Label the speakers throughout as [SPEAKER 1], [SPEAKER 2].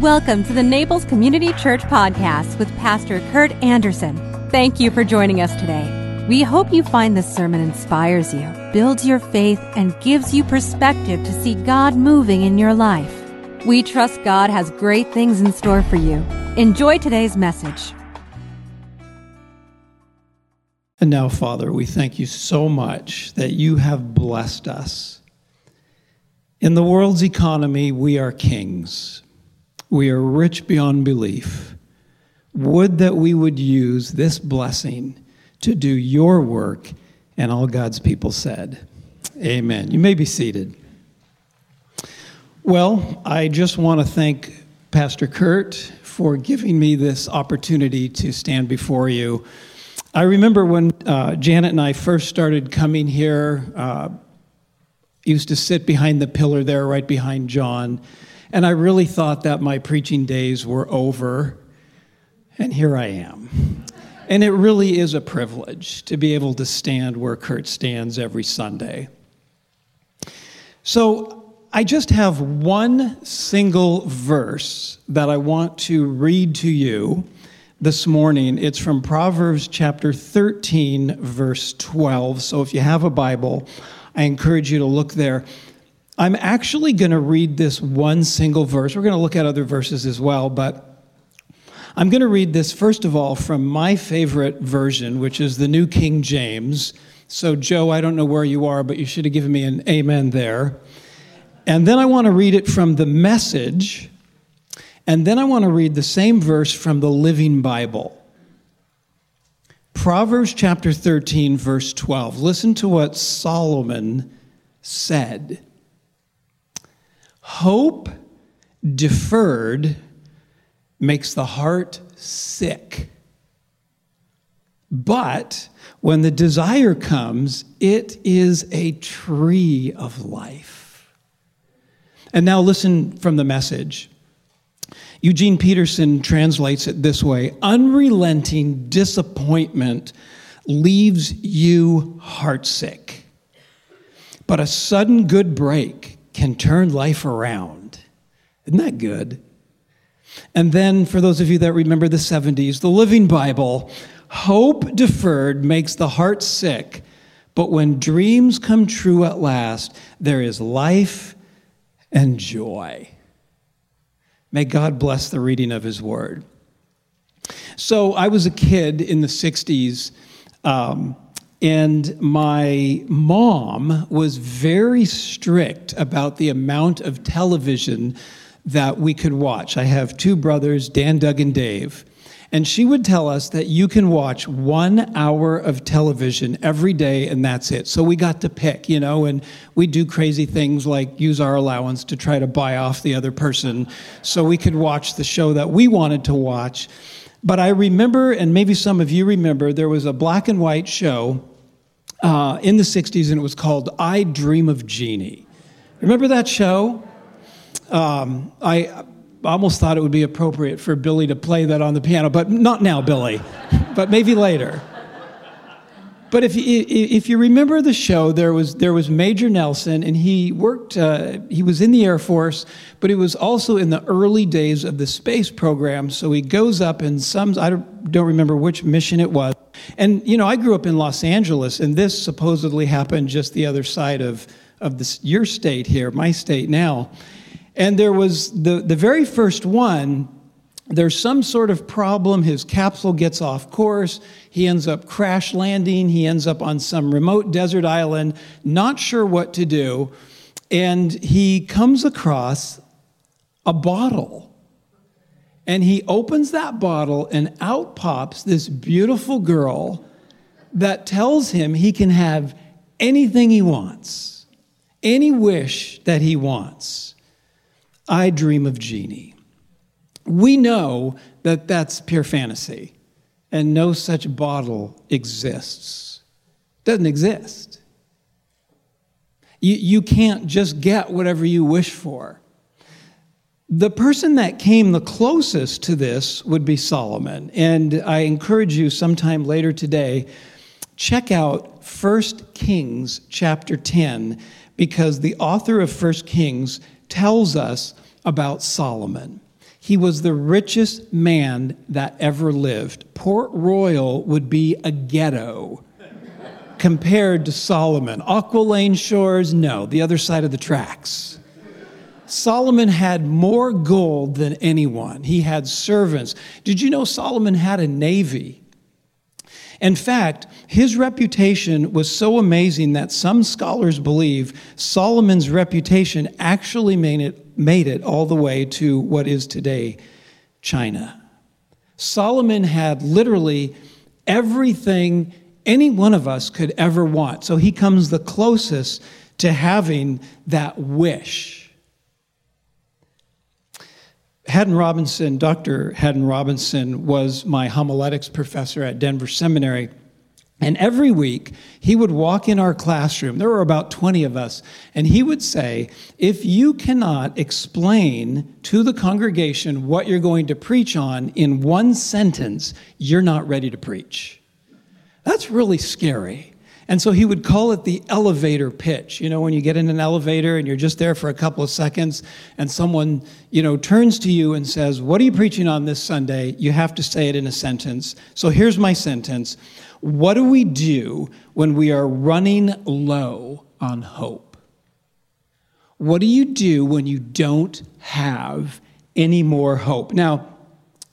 [SPEAKER 1] Welcome to the Naples Community Church Podcast with Pastor Kurt Anderson. Thank you for joining us today. We hope you find this sermon inspires you, builds your faith, and gives you perspective to see God moving in your life. We trust God has great things in store for you. Enjoy today's message.
[SPEAKER 2] And now, Father, we thank you so much that you have blessed us. In the world's economy, we are kings. We are rich beyond belief. Would that we would use this blessing to do your work. And all God's people said, Amen. You may be seated. Well, I just want to thank Pastor Kurt for giving me this opportunity to stand before you. I remember when uh, Janet and I first started coming here, uh, used to sit behind the pillar there, right behind John. And I really thought that my preaching days were over. And here I am. And it really is a privilege to be able to stand where Kurt stands every Sunday. So I just have one single verse that I want to read to you this morning. It's from Proverbs chapter 13, verse 12. So if you have a Bible, I encourage you to look there. I'm actually going to read this one single verse. We're going to look at other verses as well, but I'm going to read this first of all from my favorite version, which is the New King James. So, Joe, I don't know where you are, but you should have given me an amen there. And then I want to read it from the message. And then I want to read the same verse from the Living Bible. Proverbs chapter 13, verse 12. Listen to what Solomon said. Hope deferred makes the heart sick. But when the desire comes, it is a tree of life. And now listen from the message. Eugene Peterson translates it this way Unrelenting disappointment leaves you heartsick, but a sudden good break can turn life around. Isn't that good? And then, for those of you that remember the 70s, the Living Bible hope deferred makes the heart sick, but when dreams come true at last, there is life and joy. May God bless the reading of His Word. So, I was a kid in the 60s. Um, and my mom was very strict about the amount of television that we could watch. I have two brothers, Dan, Doug, and Dave. And she would tell us that you can watch one hour of television every day and that's it. So we got to pick, you know, and we do crazy things like use our allowance to try to buy off the other person so we could watch the show that we wanted to watch. But I remember, and maybe some of you remember, there was a black and white show uh, in the 60s, and it was called I Dream of Jeannie. Remember that show? Um, I almost thought it would be appropriate for Billy to play that on the piano, but not now, Billy, but maybe later. But if you, if you remember the show, there was, there was Major Nelson, and he worked, uh, he was in the Air Force, but he was also in the early days of the space program. So he goes up in some, I don't, remember which mission it was. And, you know, I grew up in Los Angeles, and this supposedly happened just the other side of, of this, your state here, my state now. And there was the, the very first one there's some sort of problem. His capsule gets off course. He ends up crash landing. He ends up on some remote desert island, not sure what to do. And he comes across a bottle. And he opens that bottle, and out pops this beautiful girl that tells him he can have anything he wants, any wish that he wants. I dream of Jeannie. We know that that's pure fantasy and no such bottle exists. Doesn't exist. You, you can't just get whatever you wish for. The person that came the closest to this would be Solomon. And I encourage you sometime later today, check out 1 Kings chapter 10, because the author of 1 Kings tells us about Solomon. He was the richest man that ever lived. Port Royal would be a ghetto compared to Solomon. Aqualane Shores, no, the other side of the tracks. Solomon had more gold than anyone. He had servants. Did you know Solomon had a navy? In fact, his reputation was so amazing that some scholars believe Solomon's reputation actually made it, made it all the way to what is today China. Solomon had literally everything any one of us could ever want. So he comes the closest to having that wish. Haddon Robinson, Dr. Haddon Robinson, was my homiletics professor at Denver Seminary. And every week, he would walk in our classroom. There were about 20 of us. And he would say, If you cannot explain to the congregation what you're going to preach on in one sentence, you're not ready to preach. That's really scary. And so he would call it the elevator pitch. You know, when you get in an elevator and you're just there for a couple of seconds and someone, you know, turns to you and says, What are you preaching on this Sunday? You have to say it in a sentence. So here's my sentence What do we do when we are running low on hope? What do you do when you don't have any more hope? Now,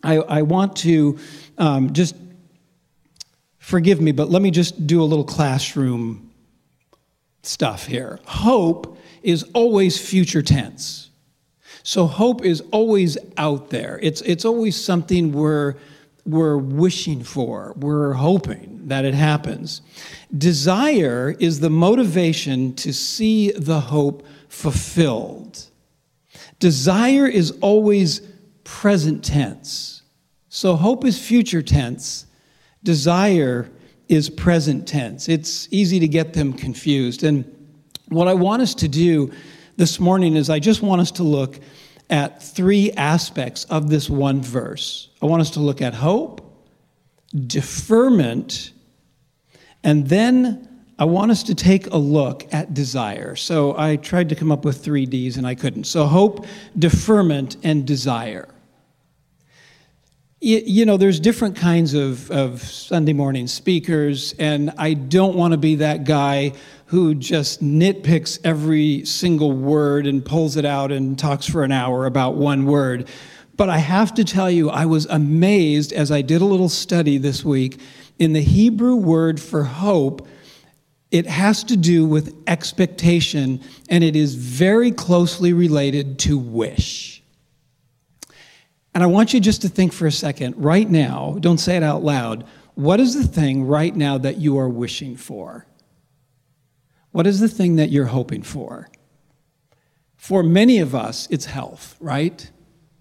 [SPEAKER 2] I, I want to um, just forgive me, but let me just do a little classroom stuff here. Hope is always future tense. So hope is always out there. It's, it's always something we're, we're wishing for, we're hoping that it happens. Desire is the motivation to see the hope fulfilled. Desire is always present tense. So hope is future tense Desire is present tense. It's easy to get them confused. And what I want us to do this morning is I just want us to look at three aspects of this one verse. I want us to look at hope, deferment, and then I want us to take a look at desire. So I tried to come up with three D's and I couldn't. So hope, deferment, and desire you know, there's different kinds of, of Sunday morning speakers, and I don't want to be that guy who just nitpicks every single word and pulls it out and talks for an hour about one word. But I have to tell you, I was amazed as I did a little study this week in the Hebrew word for hope. It has to do with expectation, and it is very closely related to wish. And I want you just to think for a second, right now, don't say it out loud. What is the thing right now that you are wishing for? What is the thing that you're hoping for? For many of us, it's health, right?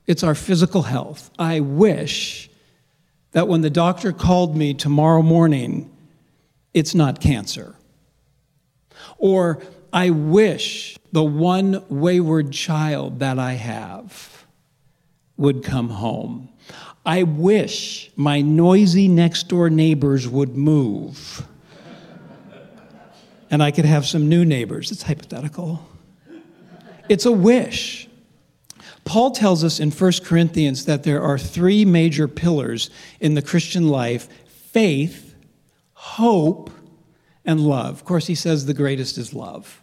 [SPEAKER 2] It's our physical health. I wish that when the doctor called me tomorrow morning, it's not cancer. Or I wish the one wayward child that I have would come home. I wish my noisy next door neighbors would move and I could have some new neighbors. It's hypothetical. It's a wish. Paul tells us in 1 Corinthians that there are three major pillars in the Christian life faith, hope, and love. Of course, he says the greatest is love.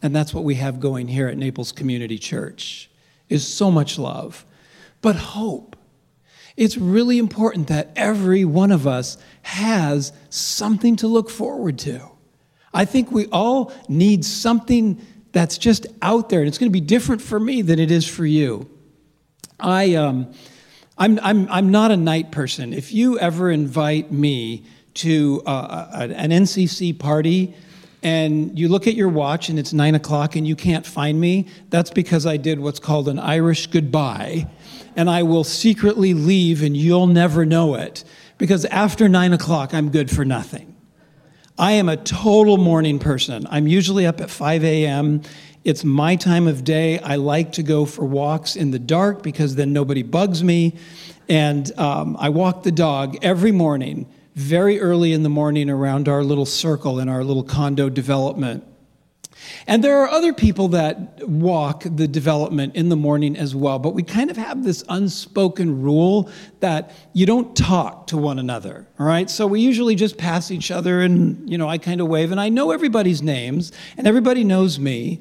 [SPEAKER 2] And that's what we have going here at Naples Community Church is so much love, but hope. It's really important that every one of us has something to look forward to. I think we all need something that's just out there, and it's going to be different for me than it is for you. I, um, I'm, I'm, I'm not a night person. If you ever invite me to uh, an NCC party, and you look at your watch and it's nine o'clock and you can't find me, that's because I did what's called an Irish goodbye. And I will secretly leave and you'll never know it because after nine o'clock, I'm good for nothing. I am a total morning person. I'm usually up at 5 a.m. It's my time of day. I like to go for walks in the dark because then nobody bugs me. And um, I walk the dog every morning very early in the morning around our little circle in our little condo development. And there are other people that walk the development in the morning as well, but we kind of have this unspoken rule that you don't talk to one another, all right? So we usually just pass each other and, you know, I kind of wave and I know everybody's names and everybody knows me.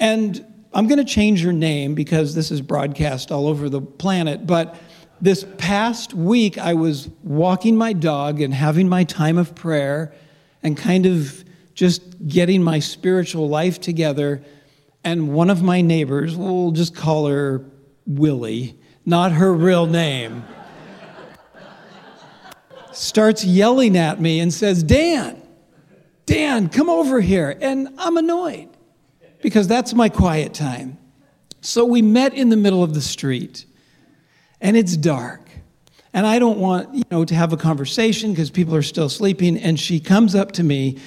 [SPEAKER 2] And I'm going to change your name because this is broadcast all over the planet, but this past week I was walking my dog and having my time of prayer and kind of just getting my spiritual life together. And one of my neighbors, we'll just call her Willie, not her real name, starts yelling at me and says, Dan, Dan, come over here. And I'm annoyed because that's my quiet time. So we met in the middle of the street, and it's dark. And I don't want, you know, to have a conversation because people are still sleeping. And she comes up to me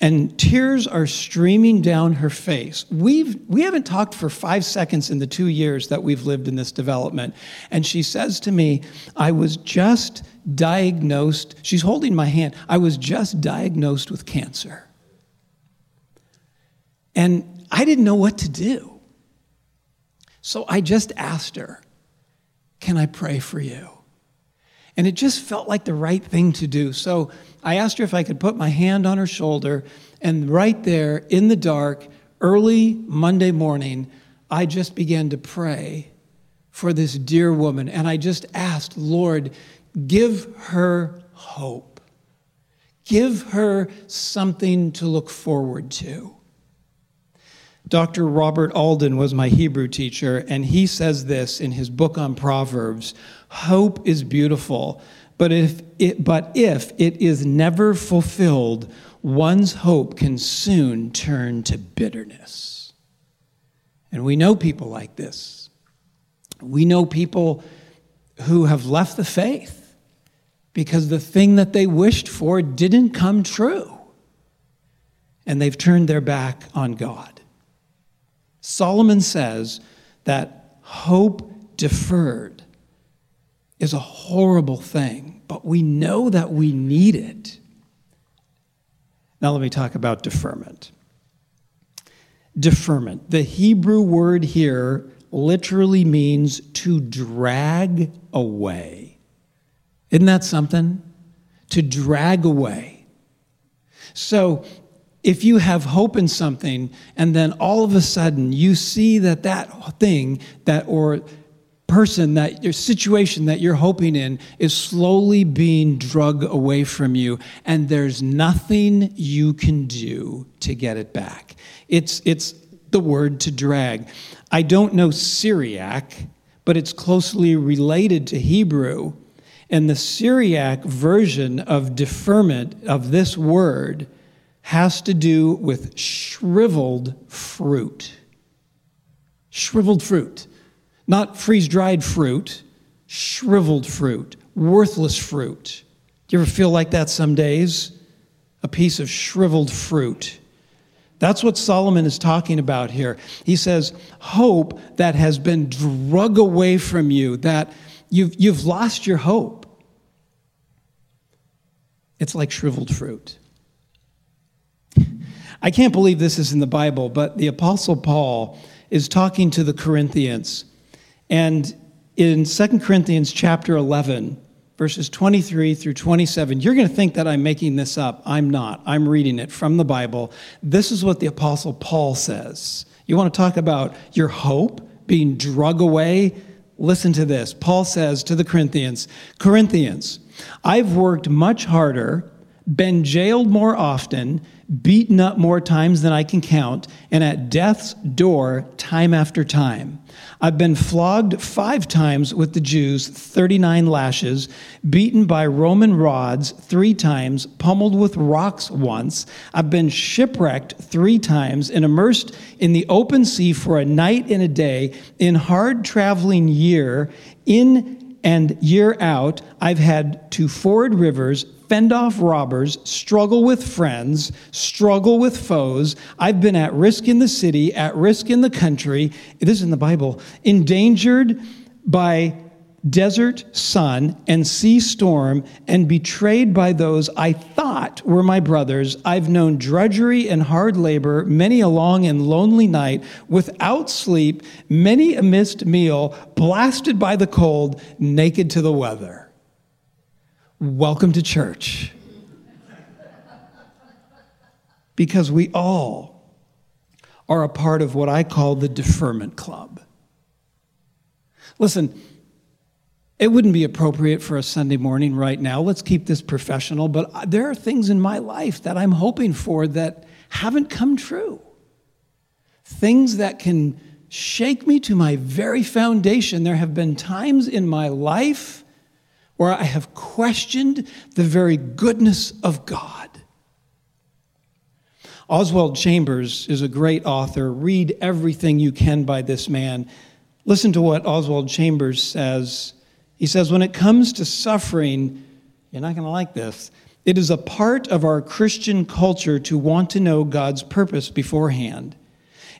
[SPEAKER 2] and tears are streaming down her face. We've, we haven't talked for five seconds in the two years that we've lived in this development. And she says to me, I was just diagnosed, she's holding my hand, I was just diagnosed with cancer. And I didn't know what to do. So I just asked her, Can I pray for you? And it just felt like the right thing to do. So I asked her if I could put my hand on her shoulder, and right there in the dark, early Monday morning, I just began to pray for this dear woman. And I just asked, Lord, give her hope, give her something to look forward to. Dr. Robert Alden was my Hebrew teacher, and he says this in his book on Proverbs Hope is beautiful, but if it, but if it is never fulfilled, one's hope can soon turn to bitterness. And we know people like this. We know people who have left the faith because the thing that they wished for didn't come true. And they've turned their back on God. Solomon says that hope deferred is a horrible thing, but we know that we need it. Now, let me talk about deferment. Deferment. The Hebrew word here literally means to drag away. Isn't that something? To drag away. So, if you have hope in something and then all of a sudden you see that that thing that or person that your situation that you're hoping in is slowly being drug away from you and there's nothing you can do to get it back. It's it's the word to drag. I don't know syriac but it's closely related to hebrew and the syriac version of deferment of this word has to do with shriveled fruit. Shriveled fruit. Not freeze dried fruit, shriveled fruit, worthless fruit. Do you ever feel like that some days? A piece of shriveled fruit. That's what Solomon is talking about here. He says, Hope that has been drug away from you, that you've, you've lost your hope. It's like shriveled fruit. I can't believe this is in the Bible, but the Apostle Paul is talking to the Corinthians. And in 2 Corinthians chapter 11, verses 23 through 27, you're going to think that I'm making this up. I'm not. I'm reading it from the Bible. This is what the Apostle Paul says. You want to talk about your hope being drug away? Listen to this. Paul says to the Corinthians Corinthians, I've worked much harder, been jailed more often beaten up more times than I can count, and at death's door time after time. I've been flogged five times with the Jews, 39 lashes, beaten by Roman rods three times, pummeled with rocks once. I've been shipwrecked three times and immersed in the open sea for a night and a day in hard traveling year, in and year out. I've had to ford rivers, fend off robbers, struggle with friends, struggle with foes. I've been at risk in the city, at risk in the country. This is in the Bible. Endangered by desert sun and sea storm and betrayed by those I thought were my brothers. I've known drudgery and hard labor, many a long and lonely night, without sleep, many a missed meal, blasted by the cold, naked to the weather. Welcome to church. because we all are a part of what I call the deferment club. Listen, it wouldn't be appropriate for a Sunday morning right now. Let's keep this professional, but there are things in my life that I'm hoping for that haven't come true. Things that can shake me to my very foundation. There have been times in my life where I have questioned the very goodness of God. Oswald Chambers is a great author. Read everything you can by this man. Listen to what Oswald Chambers says he says, when it comes to suffering, you're not going to like this. It is a part of our Christian culture to want to know God's purpose beforehand.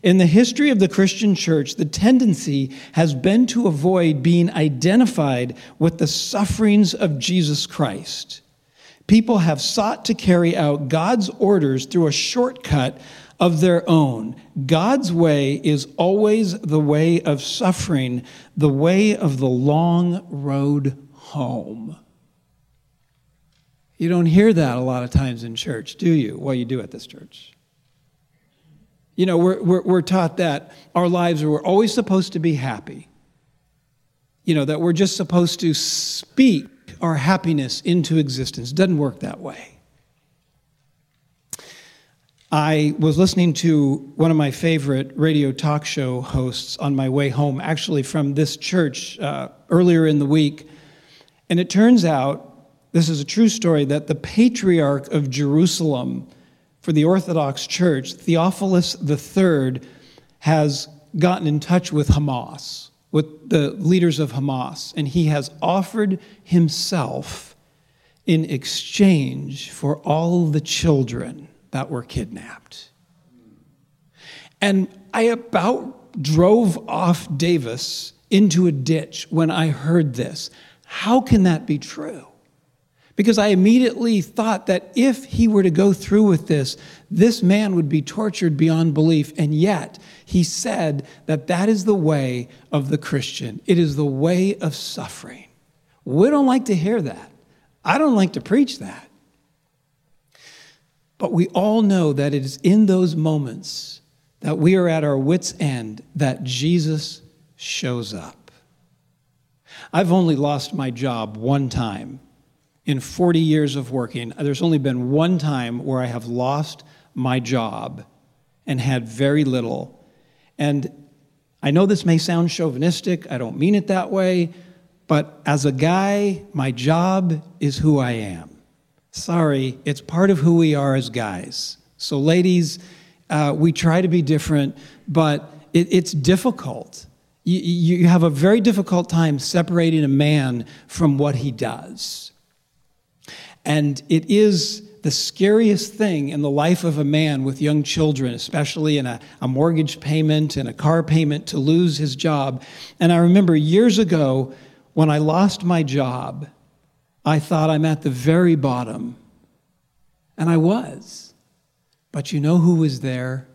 [SPEAKER 2] In the history of the Christian church, the tendency has been to avoid being identified with the sufferings of Jesus Christ. People have sought to carry out God's orders through a shortcut of their own. God's way is always the way of suffering, the way of the long road home. You don't hear that a lot of times in church, do you? Well, you do at this church. You know, we're, we're, we're taught that our lives are always supposed to be happy. You know, that we're just supposed to speak our happiness into existence. It Doesn't work that way. I was listening to one of my favorite radio talk show hosts on my way home, actually from this church uh, earlier in the week. And it turns out, this is a true story, that the patriarch of Jerusalem for the Orthodox Church, Theophilus III, has gotten in touch with Hamas, with the leaders of Hamas, and he has offered himself in exchange for all the children that were kidnapped. And I about drove off Davis into a ditch when I heard this. How can that be true? Because I immediately thought that if he were to go through with this, this man would be tortured beyond belief. And yet, he said that that is the way of the Christian. It is the way of suffering. We don't like to hear that. I don't like to preach that. But we all know that it is in those moments that we are at our wits' end that Jesus shows up. I've only lost my job one time. In 40 years of working, there's only been one time where I have lost my job and had very little. And I know this may sound chauvinistic, I don't mean it that way, but as a guy, my job is who I am. Sorry, it's part of who we are as guys. So, ladies, uh, we try to be different, but it, it's difficult. You, you have a very difficult time separating a man from what he does. And it is the scariest thing in the life of a man with young children, especially in a, a, mortgage payment and a car payment, to lose his job. And I remember years ago when I lost my job, I thought I'm at the very bottom. And I was. But you know who was there?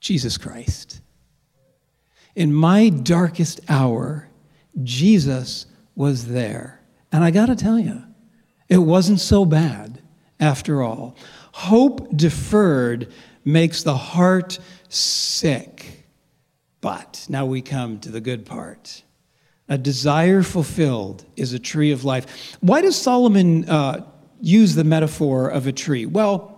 [SPEAKER 2] Jesus Christ. In my darkest hour, Jesus was there. And I got to tell you, it wasn't so bad after all. Hope deferred makes the heart sick. But now we come to the good part. A desire fulfilled is a tree of life. Why does Solomon uh, use the metaphor of a tree? Well,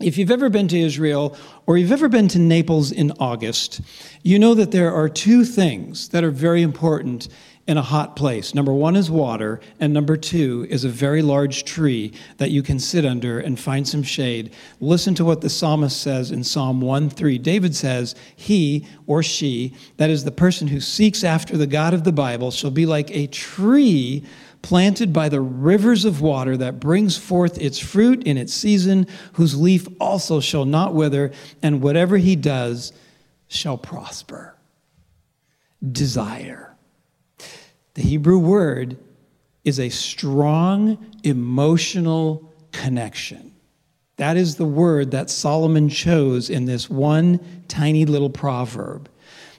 [SPEAKER 2] if you've ever been to Israel or you've ever been to Naples in August, you know that there are two things that are very important in a hot place. Number one is water, and number two is a very large tree that you can sit under and find some shade. Listen to what the psalmist says in Psalm 1 3. David says, He or she, that is the person who seeks after the God of the Bible, shall be like a tree planted by the rivers of water that brings forth its fruit in its season, whose leaf also shall not wither, and whatever he does shall prosper. Desire The Hebrew word is a strong emotional connection. That is the word that Solomon chose in this one tiny little proverb.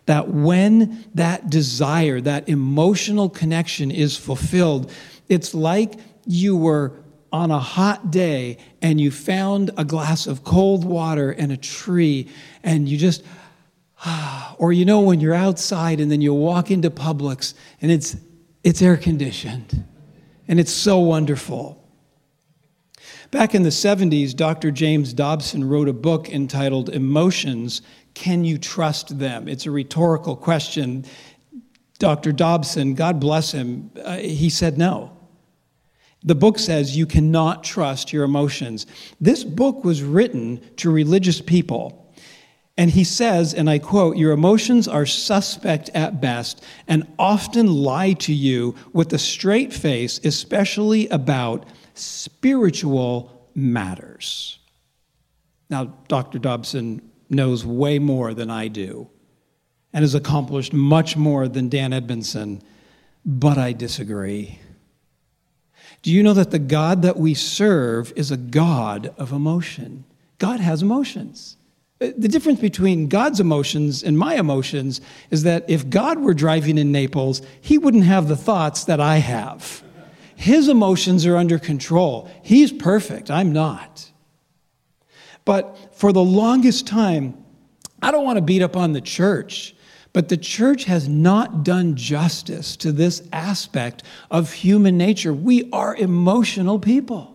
[SPEAKER 2] That when that desire, that emotional connection is fulfilled, it's like you were on a hot day and you found a glass of cold water and a tree and you just or you know when you're outside and then you walk into Publix and it's it's air conditioned and it's so wonderful. Back in the 70s, Dr. James Dobson wrote a book entitled Emotions Can You Trust Them? It's a rhetorical question. Dr. Dobson, God bless him, uh, he said no. The book says you cannot trust your emotions. This book was written to religious people. And he says, and I quote, Your emotions are suspect at best and often lie to you with a straight face, especially about spiritual matters. Now, Dr. Dobson knows way more than I do and has accomplished much more than Dan Edmondson, but I disagree. Do you know that the God that we serve is a God of emotion? God has emotions. Uh, the difference between God's emotions and my emotions is that if God were driving in Naples, he wouldn't have the thoughts that I have. His emotions are under control. He's perfect. I'm not. But for the longest time, I don't want to beat up on the church but the church has not done justice to this aspect of human nature. We are emotional people.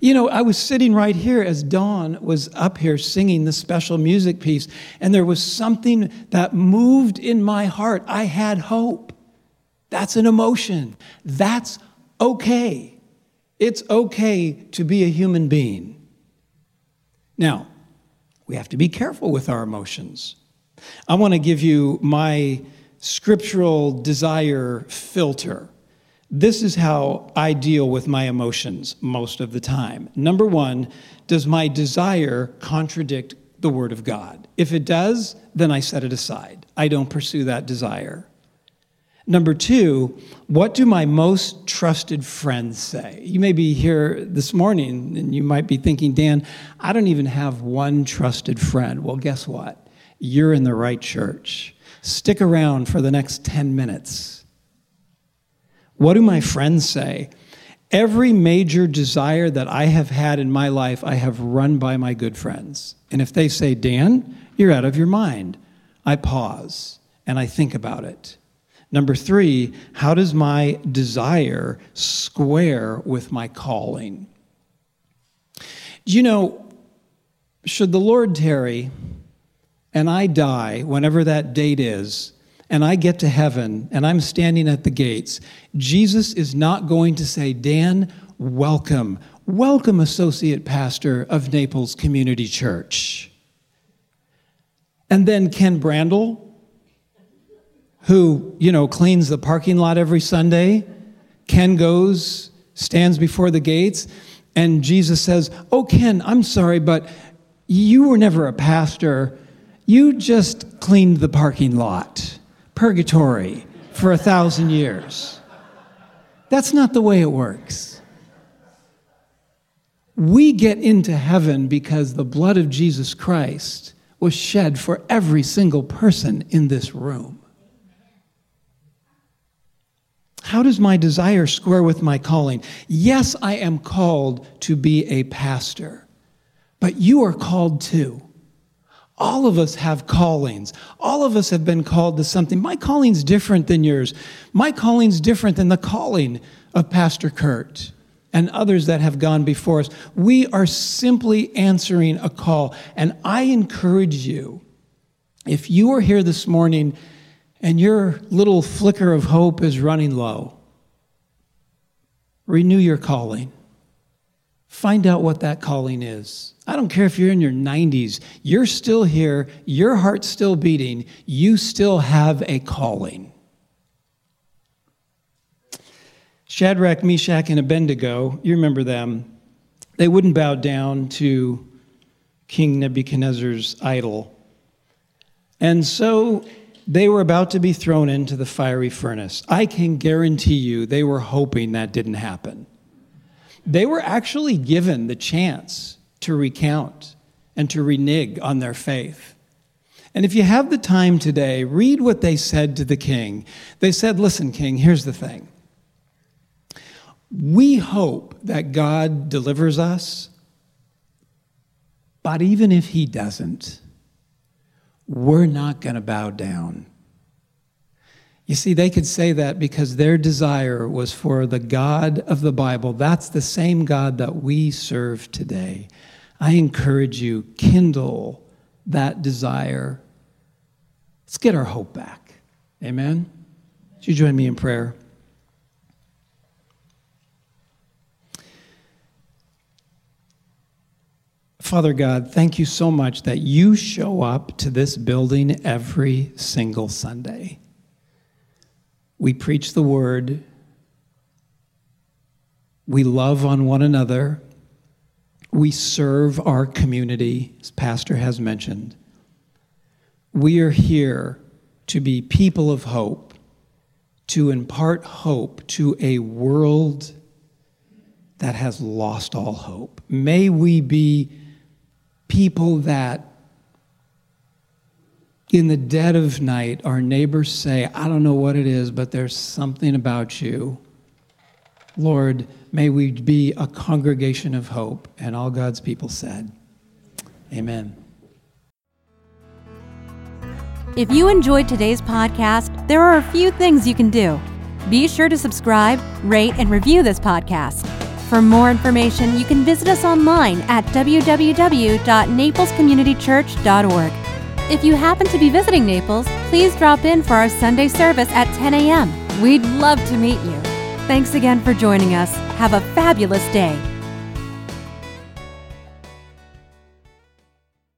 [SPEAKER 2] You know, I was sitting right here as Dawn was up here singing the special music piece, and there was something that moved in my heart. I had hope. That's an emotion. That's okay. It's okay to be a human being. Now, we have to be careful with our emotions. I want to give you my scriptural desire filter. This is how I deal with my emotions most of the time. Number one, does my desire contradict the Word of God? If it does, then I set it aside. I don't pursue that desire. Number two, what do my most trusted friends say? You may be here this morning and you might be thinking, Dan, I don't even have one trusted friend. Well, guess what? you're in the right church. Stick around for the next 10 minutes. What do my friends say? Every major desire that I have had in my life, I have run by my good friends. And if they say, Dan, you're out of your mind, I pause and I think about it. Number three, how does my desire square with my calling? You know, should the Lord tarry, and I die, whenever that date is, and I get to heaven and I'm standing at the gates, Jesus is not going to say, Dan, welcome. Welcome, associate pastor of Naples Community Church. And then Ken Brandel, who, you know, cleans the parking lot every Sunday. Ken goes, stands before the gates, and Jesus says, Oh, Ken, I'm sorry, but you were never a pastor. You just cleaned the parking lot, purgatory, for a thousand years. That's not the way it works. We get into heaven because the blood of Jesus Christ was shed for every single person in this room. How does my desire square with my calling? Yes, I am called to be a pastor, but you are called too. All of us have callings. All of us have been called to something. My calling's different than yours. My calling's different than the calling of Pastor Kurt and others that have gone before us. We are simply answering a call. And I encourage you, if you are here this morning and your little flicker of hope is running low, renew your calling. Find out what that calling is. I don't care if you're in your 90s, you're still here, your heart's still beating, you still have a calling. Shadrach, Meshach, and Abednego, you remember them, they wouldn't bow down to King Nebuchadnezzar's idol. And so They were about to be thrown into the fiery furnace. I can guarantee you they were hoping that didn't happen. They were actually given the chance to recount and to renege on their faith. And if you have the time today, read what they said to the king. They said, Listen, king, here's the thing. We hope that God delivers us, but even if he doesn't, we're not going to bow down. You see, they could say that because their desire was for the God of the Bible. That's the same God that we serve today. I encourage you, kindle that desire. Let's get our hope back. Amen? Would you join me in prayer? Father God, thank you so much that you show up to this building every single Sunday. We preach the word, we love on one another, we serve our community, as Pastor has mentioned. We are here to be people of hope, to impart hope to a world that has lost all hope. May we be people that in the dead of night, our neighbors say, I don't know what it is, but there's something about you. Lord, may we be a congregation of hope. And all God's people said, Amen.
[SPEAKER 1] If you enjoyed today's podcast, there are a few things you can do. Be sure to subscribe, rate, and review this podcast. For more information, you can visit us online at www.naplescommunitychurch.org. If you happen to be visiting Naples, please drop in for our Sunday service at 10 a.m. We'd love to meet you. Thanks again for joining us. Have a fabulous day.